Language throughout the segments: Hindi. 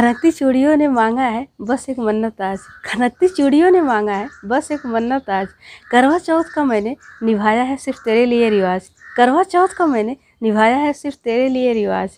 खनकती चूड़ियों ने मांगा है, बस एक मन्नत आज। खनकती चूड़ियों ने मांगा है, बस एक मन्नत आज। करवा चौथ का मैंने निभाया है सिर्फ़ तेरे लिए रिवाज। करवा चौथ का मैंने निभाया है सिर्फ़ तेरे लिए रिवाज।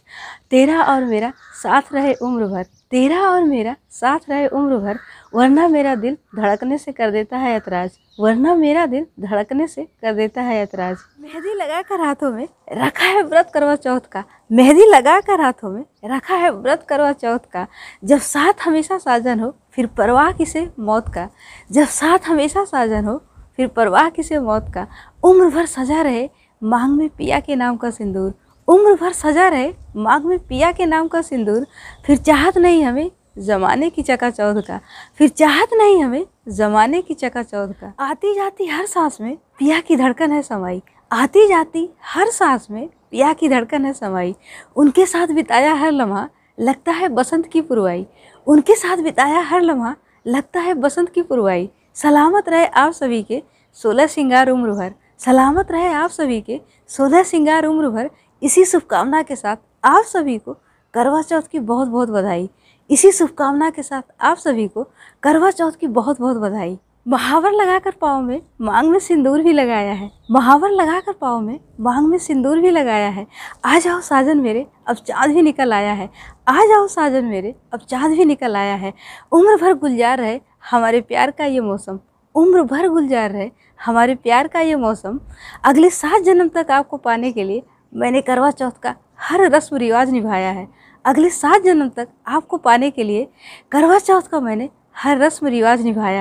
तेरा और मेरा साथ रहे उम्र भर। तेरा और मेरा साथ रहे उम्र भर। वरना मेरा दिल धड़कने से कर देता है ऐतराज। वरना मेरा दिल धड़कने से कर देता है ऐतराज। मेहंदी लगा कर हाथों में रखा है व्रत करवा चौथ का। मेहंदी लगा कर हाथों में रखा है व्रत करवा चौथ का। जब साथ हमेशा साजन हो, फिर परवाह किसे मौत का? जब साथ हमेशा साजन हो, फिर परवाह किसे मौत का? उम्र भर सजा रहे मांग में पिया के नाम का सिंदूर। उम्र भर सजा रहे, मांग में पिया के नाम का सिंदूर। फिर चाहत नहीं हमें ज़माने की चका चौध का। फिर चाहत नहीं हमें ज़माने की चका चौध का। आती जाती हर सांस में पिया की धड़कन है समाई। आती जाती हर सांस में पिया की धड़कन है समाई। उनके साथ बिताया हर लम्हा लगता है बसंत की पुरवाई। उनके साथ बिताया हर लम्हा लगता है बसंत की पुरवाई। सलामत रहे आप सभी के, सोलह सिंगार उम्र भर। सलामत रहे आप सभी के। सोलह सिंगार उम्र भर इसी शुभकामना के साथ आप सभी को करवा चौथ की बहुत बहुत बधाई। इसी शुभकामना के साथ आप सभी को करवा चौथ की बहुत बहुत बधाई। महावर लगाकर पाँव में मांग में सिंदूर भी लगाया है। महावर लगाकर पाँव में मांग में सिंदूर भी लगाया है। आ जाओ साजन मेरे, अब चाँद भी निकल आया है। आ जाओ साजन मेरे, अब चाँद भी निकल आया है। उम्र भर गुलजार रहे हमारे प्यार का ये मौसम। उम्र भर गुलजार रहे। हमारे प्यार का ये मौसम, अगले सात जन्म तक आपको पाने के लिए मैंने करवा चौथ का हर रस्म रिवाज निभाया है। अगले सात जन्म तक आपको पाने के लिए करवा चौथ का मैंने हर रस्म रिवाज निभाया है।